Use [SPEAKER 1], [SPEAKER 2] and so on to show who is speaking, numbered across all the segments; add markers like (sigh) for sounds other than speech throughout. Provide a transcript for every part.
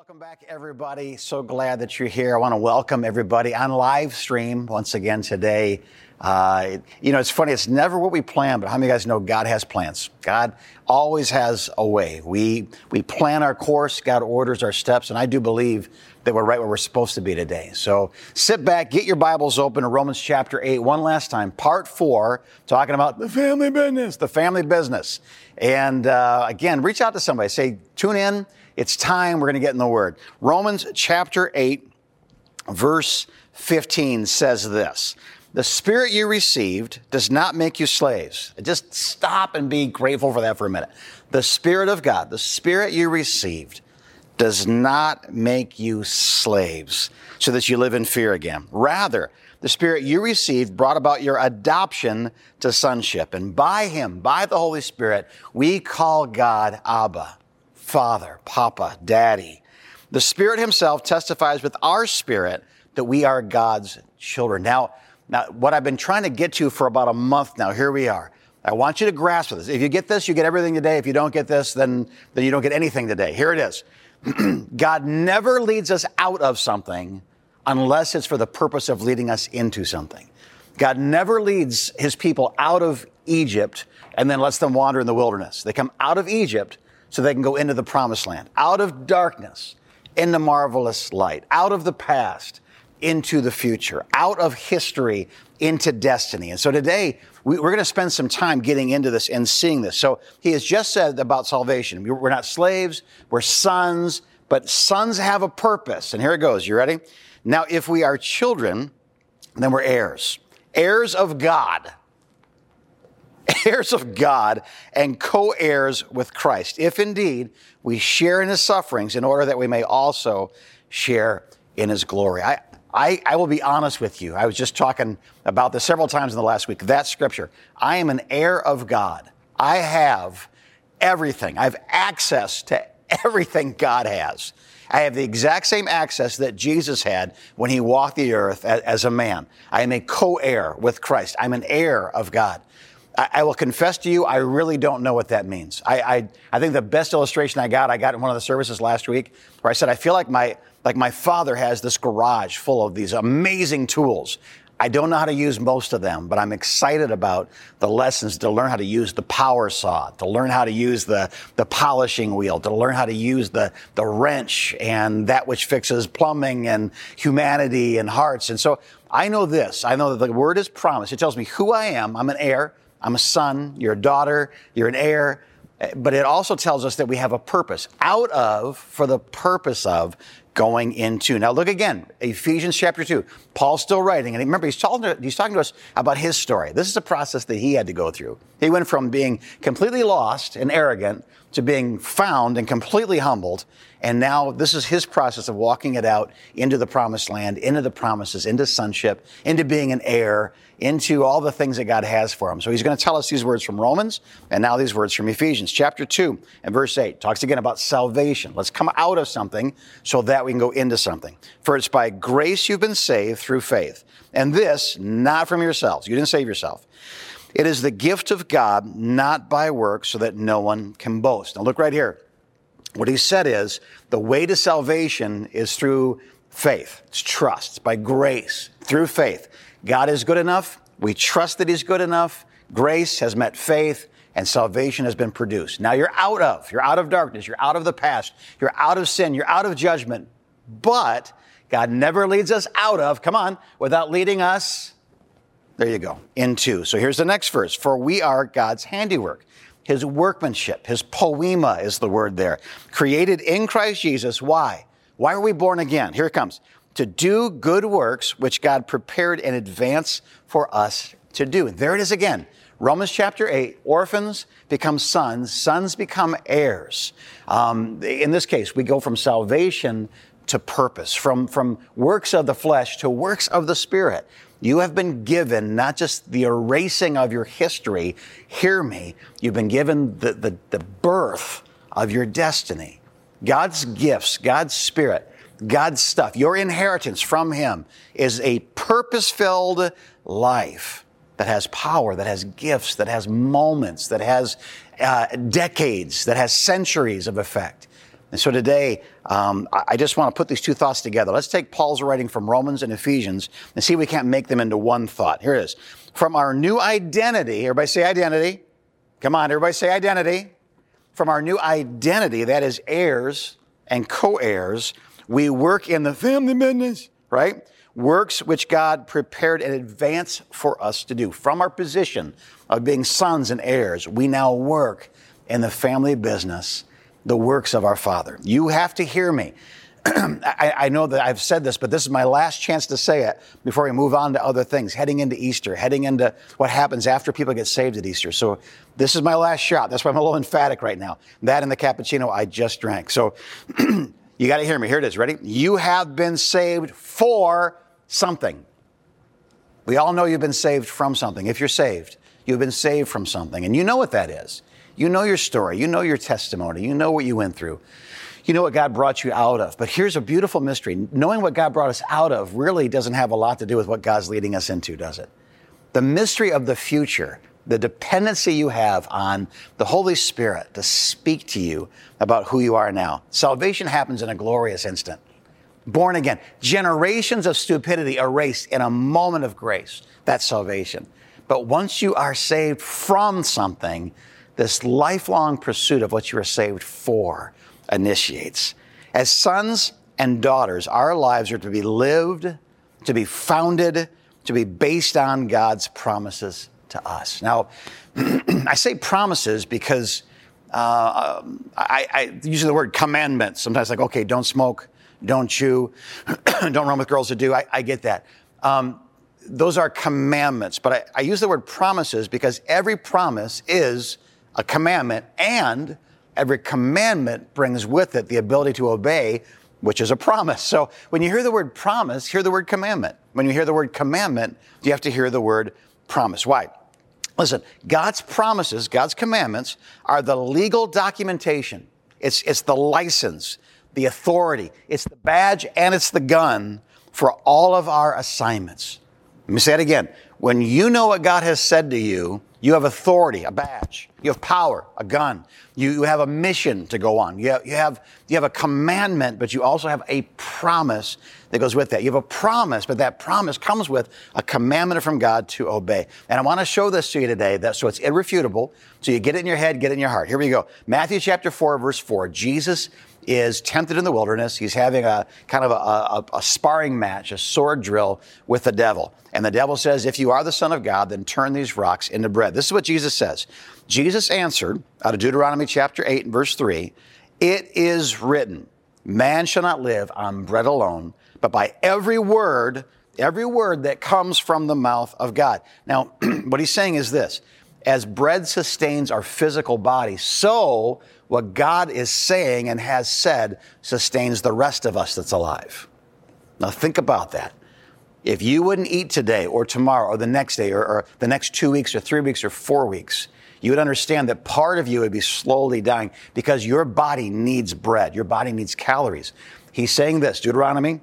[SPEAKER 1] welcome back, everybody. So glad that you're here. I want to welcome everybody on live stream once again today. Uh, you know, it's funny, it's never what we plan, but how many of you guys know God has plans? God always has a way. We, we plan our course, God orders our steps, and I do believe that we're right where we're supposed to be today. So sit back, get your Bibles open to Romans chapter 8 one last time, part four, talking about the family business, the family business. And uh, again, reach out to somebody, say, tune in. It's time we're going to get in the Word. Romans chapter 8, verse 15 says this The Spirit you received does not make you slaves. Just stop and be grateful for that for a minute. The Spirit of God, the Spirit you received, does not make you slaves so that you live in fear again. Rather, the Spirit you received brought about your adoption to sonship. And by Him, by the Holy Spirit, we call God Abba. Father, Papa, Daddy. The Spirit Himself testifies with our spirit that we are God's children. Now, now, what I've been trying to get to for about a month now, here we are. I want you to grasp this. If you get this, you get everything today. If you don't get this, then, then you don't get anything today. Here it is. (clears throat) God never leads us out of something unless it's for the purpose of leading us into something. God never leads his people out of Egypt and then lets them wander in the wilderness. They come out of Egypt so they can go into the promised land, out of darkness into marvelous light, out of the past into the future, out of history into destiny. And so today, we, are going to spend some time getting into this and seeing this. So he has just said about salvation. We're not slaves, we're sons, but sons have a purpose. And here it goes. You ready? Now, if we are children, then we're heirs, heirs of God heirs of God and co heirs with Christ, if indeed we share in his sufferings, in order that we may also share in his glory. I, I, I, will be honest with you. I was just talking about this several times in the last week. That scripture. I am an heir of God. I have everything. I have access to everything God has. I have the exact same access that Jesus had when he walked the earth as, as a man. I am a co heir with Christ. I'm an heir of God. I, I, will confess to you, I really don't know what that means. I, I, I think the best illustration I got, I got in one of the services last week, where I said, I feel like my, like my father has this garage full of these amazing tools. I don't know how to use most of them, but I'm excited about the lessons to learn how to use the power saw, to learn how to use the, the polishing wheel, to learn how to use the, the wrench and that which fixes plumbing and humanity and hearts. And so I know this. I know that the word is promise. It tells me who I am. I'm an heir. I'm a son, you're a daughter, you're an heir. Eh, but it also tells us that we have a purpose out of, for the purpose of going into. Now look again, Ephesians chapter 2. Paul's still writing, and remember, he's talking, he's talking to us about his story. This is a process that he had to go through. He went from being completely lost and arrogant to being found and completely humbled. And now this is his process of walking it out into the promised land, into the promises, into sonship, into being an heir, into all the things that God has for him. So he's going to tell us these words from Romans and now these words from Ephesians. Chapter 2 and verse 8 talks again about salvation. Let's come out of something so that we can go into something. For it's by grace you've been saved through faith. And this, not from yourselves. You didn't save yourself. It is the gift of God, not by works, so that no one can boast. Now look right here. What he said is the way to salvation is through faith. It's trust. It's by grace, through faith. God is good enough. We trust that he's good enough. Grace has met faith and salvation has been produced. Now you're out of, you're out of darkness, you're out of the past, you're out of sin, you're out of judgment. But God never leads us out of, come on, without leading us there you go. Into. So here's the next verse. For we are God's handiwork, his workmanship, his poema is the word there. Created in Christ Jesus. Why? Why are we born again? Here it comes. To do good works which God prepared in advance for us to do. And there it is again. Romans chapter 8, orphans become sons, sons become heirs. Um, in this case, we go from salvation to purpose, from, from works of the flesh to works of the Spirit. You have been given not just the erasing of your history, hear me, you've been given the, the, the birth of your destiny. God's gifts, God's Spirit, God's stuff, your inheritance from Him is a purpose filled life that has power, that has gifts, that has moments, that has uh, decades, that has centuries of effect. And so today, um, I just want to put these two thoughts together. Let's take Paul's writing from Romans and Ephesians and see if we can't make them into one thought. Here it is. From our new identity, everybody say identity. Come on, everybody say identity. From our new identity, that is heirs and co heirs, we work in the family business, right? Works which God prepared in advance for us to do. From our position of being sons and heirs, we now work in the family business the works of our Father. You have to hear me. (clears throat) I, I, know that I've said this, but this is my last chance to say it before we move on to other things, heading into Easter, heading into what happens after people get saved at Easter. So this is my last shot. That's why I'm a little emphatic right now. That and the cappuccino I just drank. So (clears throat) you got to hear me. Here it is. Ready? You have been saved for something. We all know you've been saved from something. If you're saved, you've been saved from something. And you know what that is. You know your story. You know your testimony. You know what you went through. You know what God brought you out of. But here's a beautiful mystery. Knowing what God brought us out of really doesn't have a lot to do with what God's leading us into, does it? The mystery of the future, the dependency you have on the Holy Spirit to speak to you about who you are now. Salvation happens in a glorious instant. Born again. Generations of stupidity erased in a moment of grace. That's salvation. But once you are saved from something, this lifelong pursuit of what you are saved for initiates. As sons and daughters, our lives are to be lived, to be founded, to be based on God's promises to us. Now, (clears throat) I say promises because uh, I, I use the word commandments. Sometimes, like, okay, don't smoke, don't chew, (clears throat) don't run with girls that do. I, I get that. Um, those are commandments, but I, I use the word promises because every promise is a commandment, and every commandment brings with it the ability to obey, which is a promise. So when you hear the word promise, hear the word commandment. When you hear the word commandment, you have to hear the word promise. Why? Listen, God's promises, God's commandments are the legal documentation. It's, it's the license, the authority, it's the badge, and it's the gun for all of our assignments. Let me say it again. When you know what God has said to you, you have authority, a badge. You have power, a gun. You, you have a mission to go on. You have, you, have, you have a commandment, but you also have a promise that goes with that. You have a promise, but that promise comes with a commandment from God to obey. And I want to show this to you today that so it's irrefutable. So you get it in your head, get it in your heart. Here we go. Matthew chapter 4, verse 4. Jesus is tempted in the wilderness. He's having a kind of a, a, a, sparring match, a sword drill with the devil. And the devil says, If you are the Son of God, then turn these rocks into bread. This is what Jesus says. Jesus answered out of Deuteronomy chapter 8 and verse 3 It is written, Man shall not live on bread alone, but by every word, every word that comes from the mouth of God. Now, (clears throat) what he's saying is this as bread sustains our physical body, so what God is saying and has said sustains the rest of us that's alive. Now, think about that. If you wouldn't eat today or tomorrow or the next day or, or, the next two weeks or three weeks or four weeks, you would understand that part of you would be slowly dying because your body needs bread. Your body needs calories. He's saying this, Deuteronomy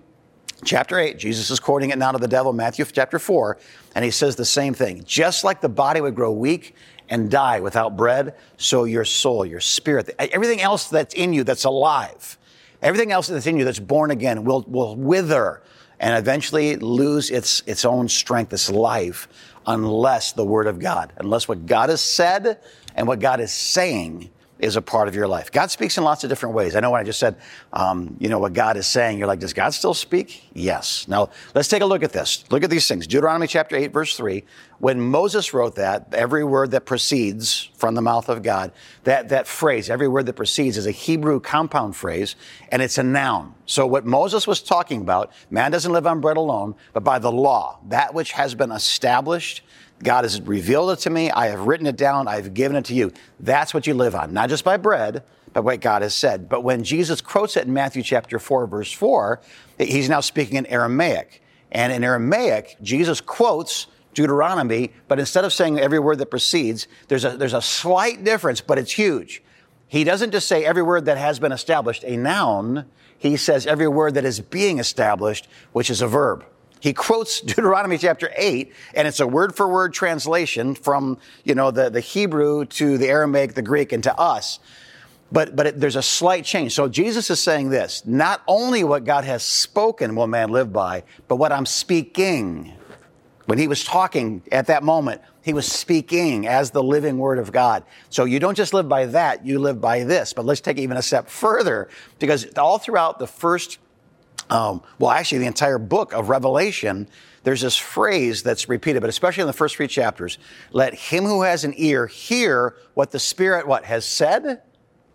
[SPEAKER 1] chapter 8, Jesus is quoting it now to the devil, Matthew chapter 4, and he says the same thing. Just like the body would grow weak and die without bread, so your soul, your spirit, everything else that's in you that's alive, everything else that's in you that's born again will, will wither and eventually lose its, its own strength, its life, unless the Word of God, unless what God has said and what God is saying is a part of your life. God speaks in lots of different ways. I know when I just said, um, you know, what God is saying, you're like, does God still speak? Yes. Now, let's take a look at this. Look at these things. Deuteronomy chapter 8, verse 3. When Moses wrote that, every word that proceeds from the mouth of God, that, that phrase, every word that proceeds is a Hebrew compound phrase, and it's a noun. So what Moses was talking about, man doesn't live on bread alone, but by the law, that which has been established God has revealed it to me. I have written it down. I've given it to you. That's what you live on, not just by bread, but what God has said. But when Jesus quotes it in Matthew chapter 4, verse 4, he's now speaking in Aramaic. And in Aramaic, Jesus quotes Deuteronomy, but instead of saying every word that precedes, there's a, there's a slight difference, but it's huge. He doesn't just say every word that has been established, a noun. He says every word that is being established, which is a verb. He quotes (laughs) Deuteronomy chapter 8, and it's a word for word translation from, you know, the, the Hebrew to the Aramaic, the Greek, and to us. But, but it, there's a slight change. So Jesus is saying this, not only what God has spoken will man live by, but what I'm speaking. When he was talking at that moment, he was speaking as the living word of God. So you don't just live by that, you live by this. But let's take even a step further because all throughout the first, um, well, actually the entire book of Revelation, there's this phrase that's repeated, but especially in the first three chapters, let him who has an ear hear what the Spirit, what, has said?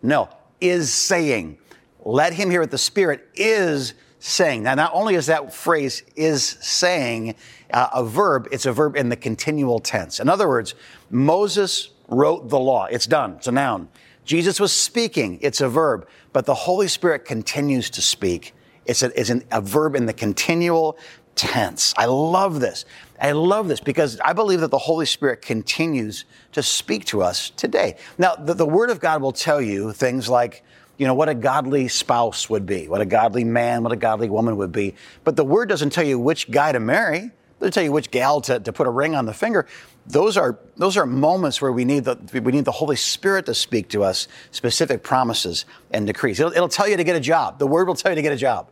[SPEAKER 1] No, is saying. Let him hear what the Spirit is saying. Now, not only is that phrase is saying uh, a verb, it's a verb in the continual tense. In other words, Moses wrote the law. It's done. It's a noun. Jesus was speaking. It's a verb. But the Holy Spirit continues to speak. It's a, it's an, a verb in the continual tense. I love this. I love this because I believe that the Holy Spirit continues to speak to us today. Now, the, the Word of God will tell you things like, you know, what a godly spouse would be, what a godly man, what a godly woman would be. But the Word doesn't tell you which guy to marry. Doesn't tell you which gal to, to put a ring on the finger. Those are, those are moments where we need, the, we need the Holy Spirit to speak to us specific promises and decrees. It'll, it'll tell you to get a job. The Word will tell you to get a job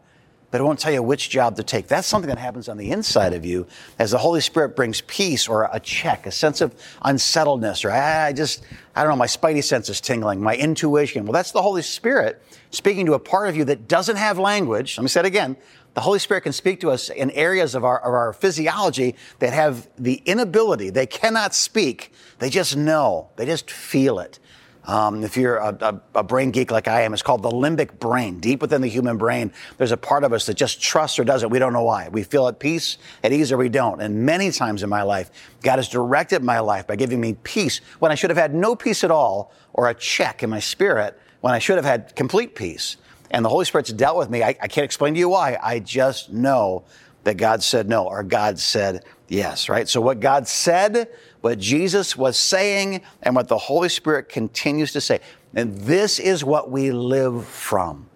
[SPEAKER 1] but it won't tell you which job to take. That's something that happens on the inside of you as the Holy Spirit brings peace or a check, a sense of unsettledness, or ah, I just, I don't know, my spidey sense is tingling, my intuition. Well, that's the Holy Spirit speaking to a part of you that doesn't have language. Let me say it again. The Holy Spirit can speak to us in areas of our, of our physiology that have the inability, they cannot speak, they just know, they just feel it. Um, if you're a, a, a, brain geek like I am, it's called the limbic brain. Deep within the human brain, there's a part of us that just trusts or doesn't. We don't know why. We feel at peace, at ease, or we don't. And many times in my life, God has directed my life by giving me peace when I should have had no peace at all, or a check in my spirit when I should have had complete peace. And the Holy Spirit's dealt with me. I, I can't explain to you why. I just know that God said no, or God said yes, right? So what God said what Jesus was saying and what the Holy Spirit continues to say. And this is what we live from.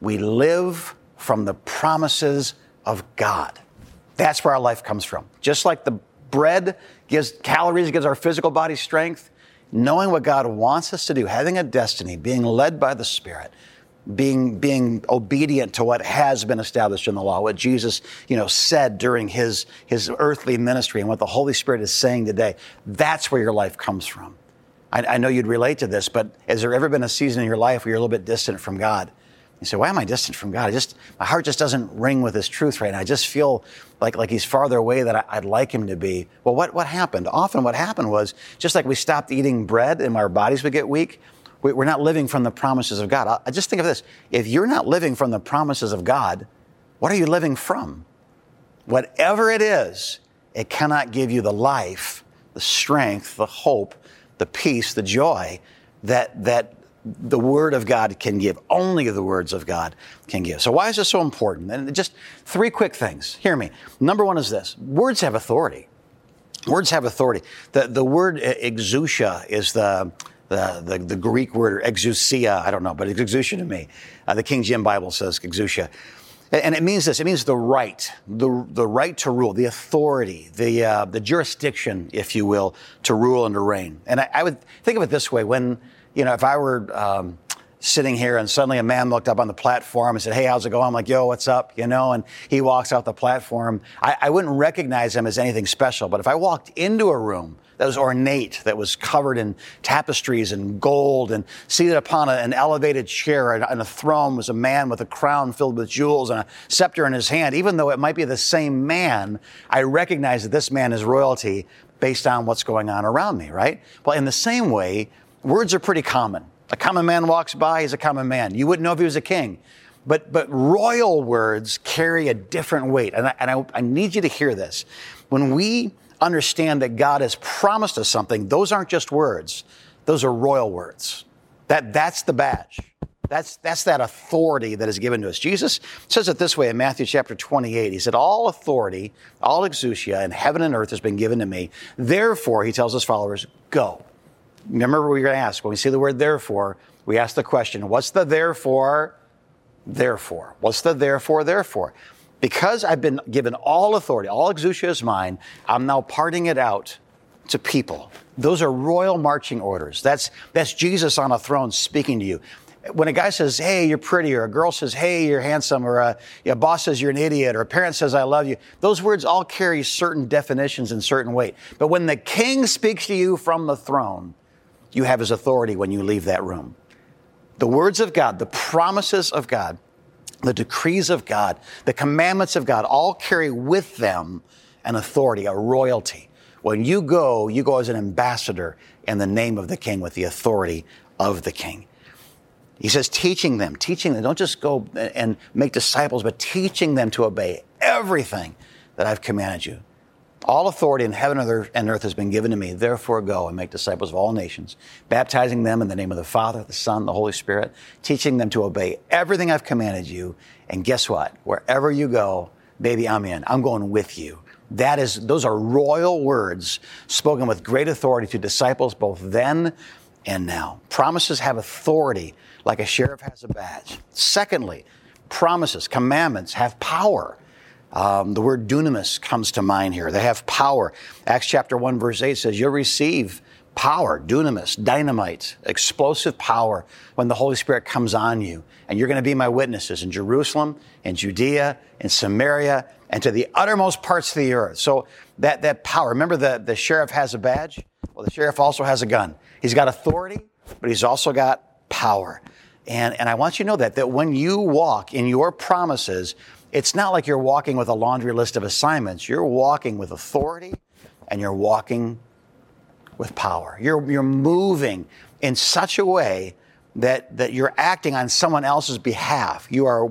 [SPEAKER 1] We live from the promises of God. That's where our life comes from. Just like the bread gives calories, gives our physical body strength, knowing what God wants us to do, having a destiny, being led by the Spirit, being being obedient to what has been established in the law, what Jesus, you know, said during his his earthly ministry and what the Holy Spirit is saying today. That's where your life comes from. I, I know you'd relate to this, but has there ever been a season in your life where you're a little bit distant from God? You say, why am I distant from God? I just, my heart just doesn't ring with His truth right now. I just feel like, like He's farther away than I, would like Him to be. Well, what, what happened? Often what happened was just like we stopped eating bread and our bodies would get weak, we're not living from the promises of God. I just think of this. If you're not living from the promises of God, what are you living from? Whatever it is, it cannot give you the life, the strength, the hope, the peace, the joy that, that the Word of God can give. Only the words of God can give. So, why is this so important? And just three quick things. Hear me. Number one is this words have authority. Words have authority. The, the word exousia is the, the, the, the Greek word exousia, I don't know, but it's exousia to me. Uh, the King James Bible says exousia. And it means this, it means the right, the, the right to rule, the authority, the, uh, the jurisdiction, if you will, to rule and to reign. And I, I would think of it this way when, you know, if I were um, sitting here and suddenly a man looked up on the platform and said, Hey, how's it going? I'm like, Yo, what's up? You know, and he walks out the platform. I, I wouldn't recognize him as anything special. But if I walked into a room that was ornate, that was covered in tapestries and gold, and seated upon a, an elevated chair and a throne was a man with a crown filled with jewels and a scepter in his hand. Even though it might be the same man, I recognize that this man is royalty based on what's going on around me, right? Well, in the same way, words are pretty common. A common man walks by, he's a common man. You wouldn't know if he was a king. But, but royal words carry a different weight. And, I, and I, I need you to hear this. When we understand that God has promised us something, those aren't just words, those are royal words. That, that's the badge. That's, that's that authority that is given to us. Jesus says it this way in Matthew chapter 28. He said, All authority, all exousia in heaven and earth has been given to me. Therefore, he tells his followers, go. Remember, we are going to ask when we see the word therefore, we ask the question, what's the therefore? Therefore. What's the therefore? Therefore because I've been given all authority, all exousia is mine, I'm now parting it out to people. Those are royal marching orders. That's, that's Jesus on a throne speaking to you. When a guy says, hey, you're pretty, or a girl says, hey, you're handsome, or a, a boss says you're an idiot, or a parent says, I love you, those words all carry certain definitions and certain weight. But when the king speaks to you from the throne, you have his authority when you leave that room. The words of God, the promises of God, the decrees of God, the commandments of God all carry with them an authority, a royalty. When you go, you go as an ambassador in the name of the king with the authority of the king. He says, teaching them, teaching them. Don't just go and make disciples, but teaching them to obey everything that I've commanded you. All authority in heaven and earth has been given to me. Therefore, go and make disciples of all nations, baptizing them in the name of the Father, the Son, the Holy Spirit, teaching them to obey everything I've commanded you. And guess what? Wherever you go, baby, I'm in. I'm going with you. That is, those are royal words spoken with great authority to disciples both then and now. Promises have authority like a sheriff has a badge. Secondly, promises, commandments have power. Um, the word dunamis comes to mind here. They have power. Acts chapter 1, verse 8 says, You'll receive power, dunamis, dynamite, explosive power when the Holy Spirit comes on you. And you're going to be my witnesses in Jerusalem, in Judea, in Samaria, and to the uttermost parts of the earth. So that, that power, remember the, the sheriff has a badge? Well, the sheriff also has a gun. He's got authority, but he's also got power. And, and I want you to know that, that when you walk in your promises, it's not like you're walking with a laundry list of assignments. You're walking with authority and you're walking with power. You're, you're moving in such a way that, that you're acting on someone else's behalf. You are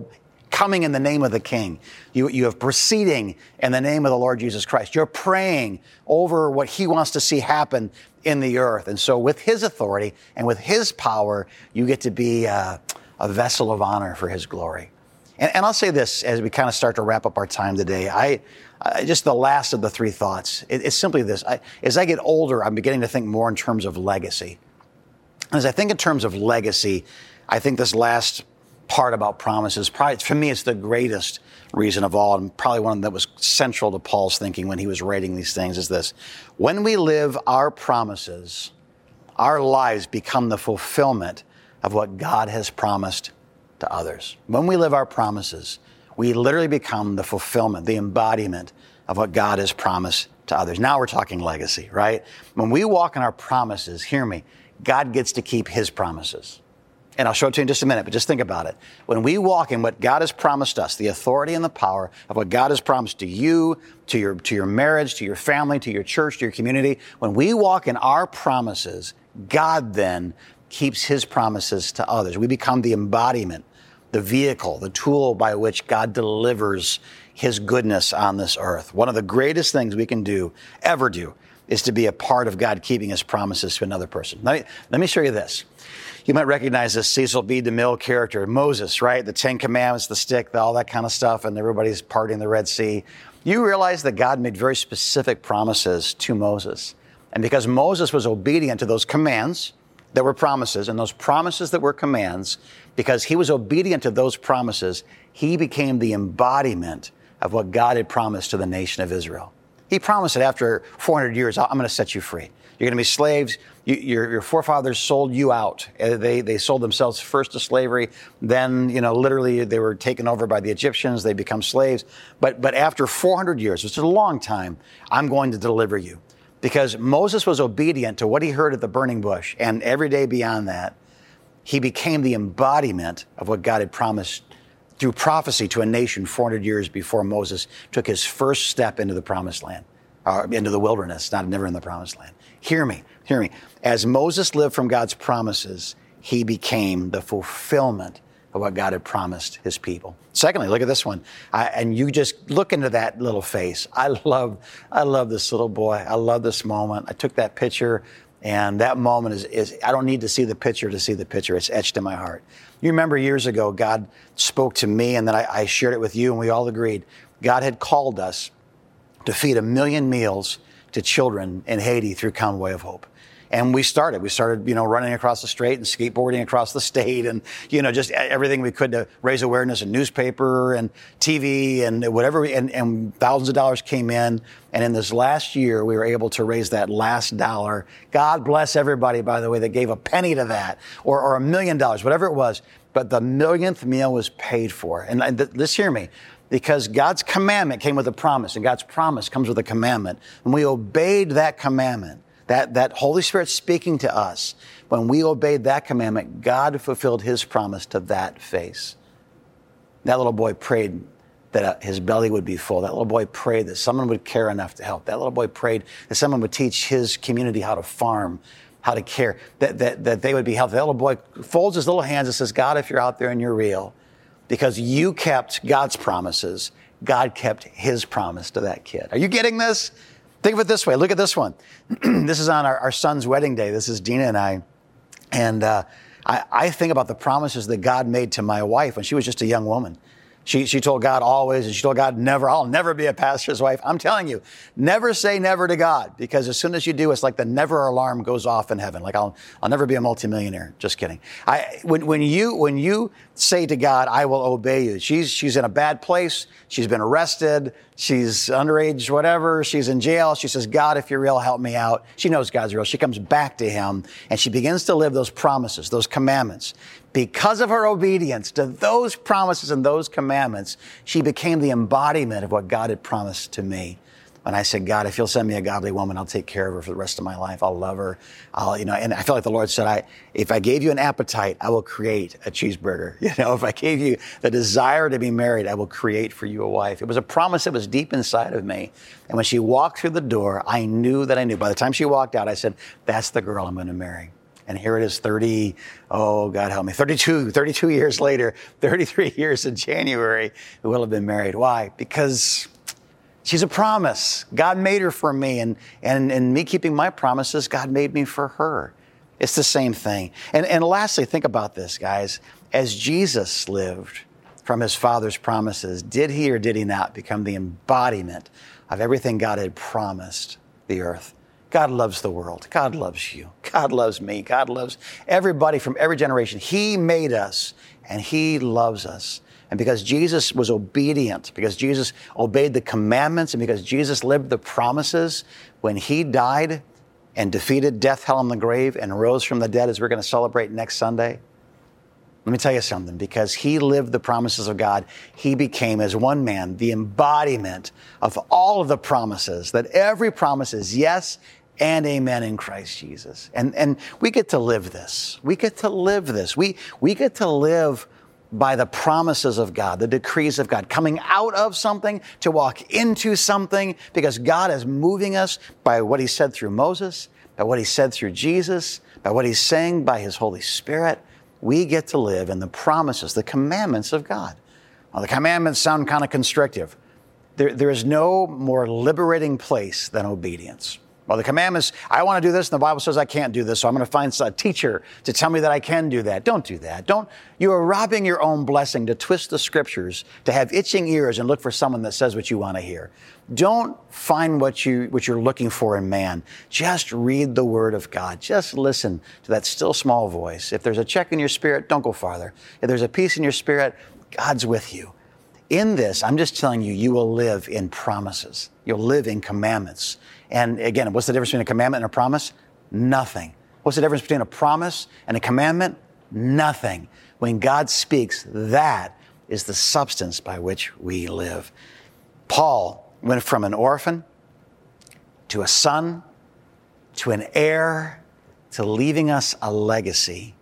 [SPEAKER 1] coming in the name of the King. You, you have proceeding in the name of the Lord Jesus Christ. You're praying over what He wants to see happen in the earth. And so, with His authority and with His power, you get to be a, a vessel of honor for His glory. And, and, I'll say this as we kind of start to wrap up our time today. I, I just the last of the three thoughts. It, it's simply this: I, as I get older, I'm beginning to think more in terms of legacy. As I think in terms of legacy, I think this last part about promises, probably for me, it's the greatest reason of all, and probably one that was central to Paul's thinking when he was writing these things. Is this: when we live our promises, our lives become the fulfillment of what God has promised to others. When we live our promises, we literally become the fulfillment, the embodiment of what God has promised to others. Now we're talking legacy, right? When we walk in our promises, hear me, God gets to keep his promises. And I'll show it to you in just a minute, but just think about it. When we walk in what God has promised us, the authority and the power of what God has promised to you, to your, to your marriage, to your family, to your church, to your community, when we walk in our promises, God then keeps his promises to others. We become the embodiment the vehicle, the tool by which God delivers his goodness on this earth. One of the greatest things we can do, ever do, is to be a part of God keeping his promises to another person. Let me, let me show you this. You might recognize this Cecil B. DeMille character, Moses, right? The Ten Commandments, the stick, all that kind of stuff, and everybody's parting the Red Sea. You realize that God made very specific promises to Moses. And because Moses was obedient to those commands that were promises, and those promises that were commands, because he was obedient to those promises, he became the embodiment of what God had promised to the nation of Israel. He promised that after 400 years, I'm going to set you free. You're going to be slaves. You, your, your, forefathers sold you out. Uh, they, they sold themselves first to slavery. Then, you know, literally they were taken over by the Egyptians. They become slaves. But, but after 400 years, which is a long time, I'm going to deliver you. Because Moses was obedient to what he heard at the burning bush. And every day beyond that, he became the embodiment of what God had promised through prophecy to a nation 400 years before Moses took his first step into the promised land, or into the wilderness, not never in the promised land. Hear me, hear me. As Moses lived from God's promises, he became the fulfillment of what God had promised his people. Secondly, look at this one. I, and you just look into that little face. I love, I love this little boy. I love this moment. I took that picture and that moment is, is, I don't need to see the picture to see the picture. It's etched in my heart. You remember years ago, God spoke to me and then I, I shared it with you and we all agreed. God had called us to feed a million meals to children in Haiti through Convoy of Hope. And we started. We started, you know, running across the state and skateboarding across the state and, you know, just everything we could to raise awareness in newspaper and TV and whatever. And, and thousands of dollars came in. And in this last year, we were able to raise that last dollar. God bless everybody, by the way, that gave a penny to that or, or a million dollars, whatever it was. But the millionth meal was paid for. And, and th- this, hear me because God's commandment came with a promise, and God's promise comes with a commandment. And we obeyed that commandment, that, that Holy Spirit speaking to us. When we obeyed that commandment, God fulfilled his promise to that face. That little boy prayed that uh, his belly would be full. That little boy prayed that someone would care enough to help. That little boy prayed that someone would teach his community how to farm, how to care, that, that, that they would be healthy. That little boy folds his little hands and says, God, if you're out there and you're real, because you kept God's promises. God kept his promise to that kid. Are you getting this? Think of it this way. Look at this one. (clears throat) this is on our, our, son's wedding day. This is Dina and I. And uh, I, I think about the promises that God made to my wife when she was just a young woman. She, she told God always, and she told God never, I'll never be a pastor's wife. I'm telling you, never say never to God, because as soon as you do, it's like the never alarm goes off in heaven. Like I'll, I'll never be a multimillionaire. Just kidding. I, when, when you, when you say to God, I will obey you, she's, she's in a bad place. She's been arrested. She's underage, whatever. She's in jail. She says, God, if you're real, help me out. She knows God's real. She comes back to him and she begins to live those promises, those commandments. Because of her obedience to those promises and those commandments, she became the embodiment of what God had promised to me. And I said, God, if you'll send me a godly woman, I'll take care of her for the rest of my life. I'll love her. I'll, you know, and I felt like the Lord said, I, if I gave you an appetite, I will create a cheeseburger. (laughs) You know, if I gave you the desire to be married, I will create for you a wife. It was a promise that was deep inside of me. And when she walked through the door, I knew that I knew. By the time she walked out, I said, that's the girl I'm going to marry. And here it is 30, oh, God help me, 32, 32 years later, 33 (laughs) years in January, we will have been married. Why? Because she's a promise. God made her for me. And, and, and me keeping my promises, God made me for her. It's the same thing. And, and lastly, think about this, guys. As Jesus lived from his Father's promises, did he or did he not become the embodiment of everything God had promised the earth? God loves the world. God loves you. God loves me. God loves everybody from every generation. He made us and He loves us. And because Jesus was obedient, because Jesus obeyed the commandments, and because Jesus lived the promises, when He died and defeated death, hell, and the grave and rose from the dead, as we're going to celebrate next Sunday, let me tell you something. Because He lived the promises of God, He became, as one man, the embodiment of all of the promises, that every promise is yes and amen in Christ Jesus. And, and we get to live this. We get to live this. We, we get to live by the promises of God, the decrees of God, coming out of something to walk into something because God is moving us by what He said through Moses, by what He said through Jesus, by what He's saying by His Holy Spirit. We get to live in the promises, the commandments of God. Now, the commandments sound kind of constrictive. There, there is no more liberating place than obedience. Well, the commandments, I want to do this, and the Bible says I can't do this, so I'm going to find a teacher to tell me that I can do that. Don't do that. Don't, you are robbing your own blessing to twist the scriptures, to have itching ears and look for someone that says what you want to hear. Don't find what you, what you're looking for in man. Just read the word of God. Just listen to that still small voice. If there's a check in your spirit, don't go farther. If there's a peace in your spirit, God's with you. In this, I'm just telling you, you will live in promises. You'll live in commandments. And again, what's the difference between a commandment and a promise? Nothing. What's the difference between a promise and a commandment? Nothing. When God speaks, that is the substance by which we live. Paul went from an orphan to a son to an heir to leaving us a legacy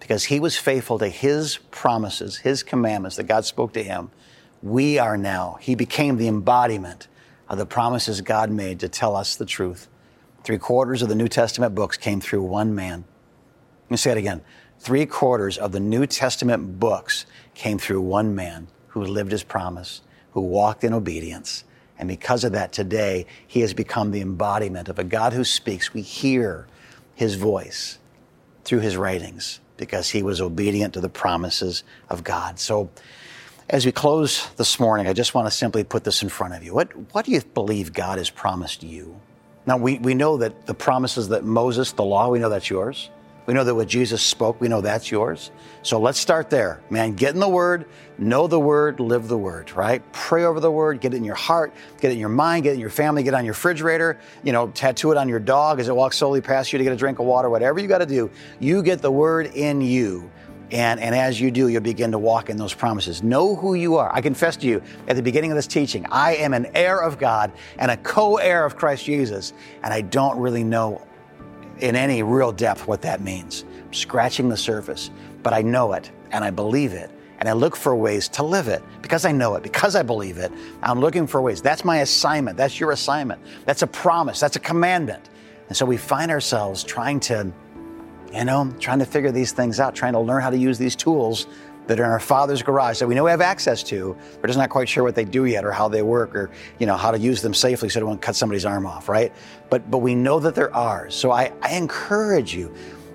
[SPEAKER 1] because he was faithful to his promises, his commandments that God spoke to him. We are now, he became the embodiment of the promises God made to tell us the truth. Three quarters of the New Testament books came through one man. Let me say it again. Three quarters of the New Testament books came through one man who lived his promise, who walked in obedience. And because of that, today, he has become the embodiment of a God who speaks. We hear his voice through his writings because he was obedient to the promises of God. So, as we close this morning, I just want to simply put this in front of you. What, what do you believe God has promised you? Now, we, we know that the promises that Moses, the law, we know that's yours. We know that what Jesus spoke, we know that's yours. So let's start there. Man, get in the Word, know the Word, live the Word, right? Pray over the Word, get it in your heart, get it in your mind, get it in your family, get it on your refrigerator, you know, tattoo it on your dog as it walks slowly past you to get a drink of water, whatever you got to do. You get the Word in you. And, and as you do, you'll begin to walk in those promises. Know who you are. I confess to you at the beginning of this teaching, I am an heir of God and a co heir of Christ Jesus, and I don't really know in any real depth what that means. I'm scratching the surface, but I know it and I believe it. And I look for ways to live it because I know it, because I believe it. I'm looking for ways. That's my assignment. That's your assignment. That's a promise. That's a commandment. And so we find ourselves trying to, you know, trying to figure these things out, trying to learn how to use these tools that are in our Father's garage that we know we have access to, but just not quite sure what they do yet or how they work or, you know, how to use them safely so they won't cut somebody's arm off, right? But, but we know that they're ours. So I, I encourage you,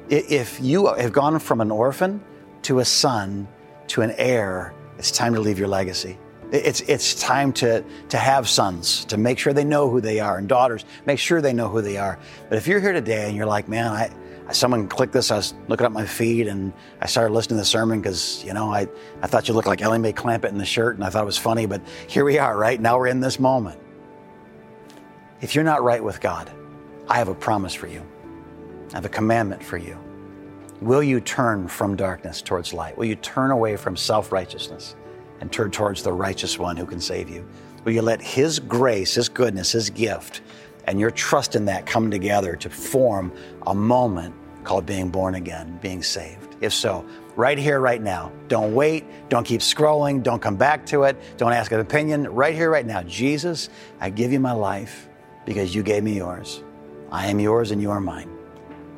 [SPEAKER 1] if you have gone from an orphan to a son to an heir, it's time to leave your legacy. It's, it's time to, to have sons, to make sure they know who they are, and daughters, make sure they know who they are. But if you're here today and you're like, man, I, someone clicked this. I was looking up my feed and I started listening to the sermon because, you know, I, I thought you looked like Ellie Mae Clampett in the shirt and I thought it was funny, but here we are, right? Now we're in this moment. If you're not right with God, I have a promise for you. I have a commandment for you. Will you turn from darkness towards light? Will you turn away from self righteousness and turn towards the righteous one who can save you? Will you let His grace, His goodness, His gift and your trust in that come together to form a moment called being born again, being saved? If so, right here, right now. Don't wait. Don't keep scrolling. Don't come back to it. Don't ask an opinion. Right here, right now. Jesus, I give you my life because you gave me yours. I am yours and you are mine.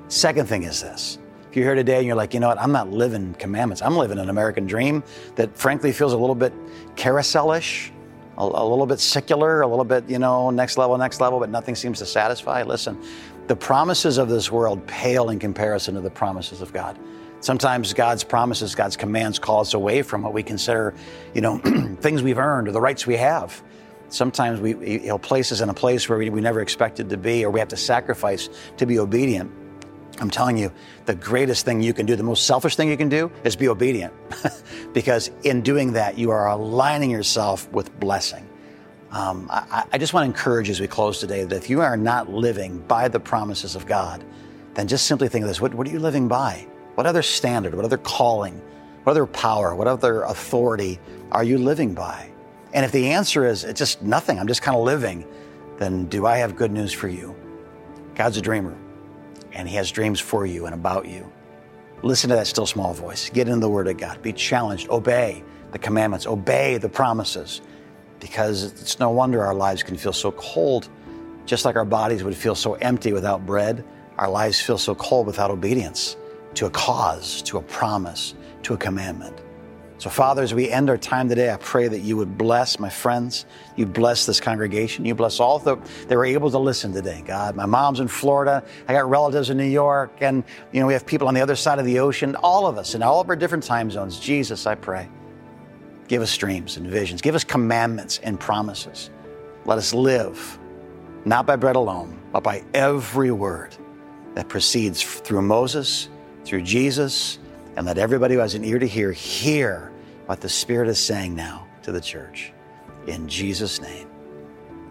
[SPEAKER 1] Second thing is this. If you're here today and you're like, you know what, I'm not living commandments. I'm living an American dream that frankly feels a little bit carouselish a, a little bit secular, a little bit, you know, next level, next level, but nothing seems to satisfy. Listen, the promises of this world pale in comparison to the promises of God. Sometimes God's promises, God's commands call us away from what we consider, you know, (clears throat) things we've earned or the rights we have. Sometimes we, He'll place us in a place where we, we never expected to be, or we have to sacrifice to be obedient. I'm telling you, the greatest thing you can do, the most selfish thing you can do is be obedient. (laughs) because in doing that, you are aligning yourself with blessing. Um, I, I, just want to encourage as we close today that if you are not living by the promises of God, then just simply think of this what, what are you living by? What other standard, what other calling, what other power, what other authority are you living by? And if the answer is it's just nothing, I'm just kind of living, then do I have good news for you? God's a dreamer and He has dreams for you and about you. Listen to that still small voice. Get into the Word of God. Be challenged. Obey the commandments. Obey the promises. Because it's no wonder our lives can feel so cold. Just like our bodies would feel so empty without bread, our lives feel so cold without obedience to a cause, to a promise, to a commandment. So, Father, as we end our time today, I pray that you would bless my friends. You bless this congregation. You bless all that they were able to listen today, God. My mom's in Florida. I got relatives in New York. And, you know, we have people on the other side of the ocean. All of us in all of our different time zones. Jesus, I pray. Give us dreams and visions. Give us commandments and promises. Let us live, not by bread alone, but by every word that proceeds through Moses, through Jesus, and let everybody who has an ear to hear hear what the Spirit is saying now to the church. In Jesus' name,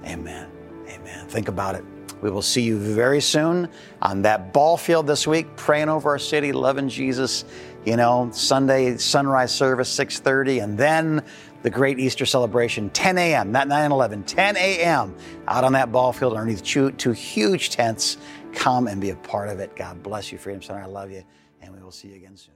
[SPEAKER 1] amen. Amen. Think about it. We will see you very soon on that ball field this week, praying over our city, loving Jesus. You know, Sunday sunrise service, 6:30, and then the great Easter celebration, 10 a.m., not 9 11, 10 a.m. out on that ball field underneath two, two huge tents. Come and be a part of it. God bless you, Freedom Center. I love you, and we will see you again soon.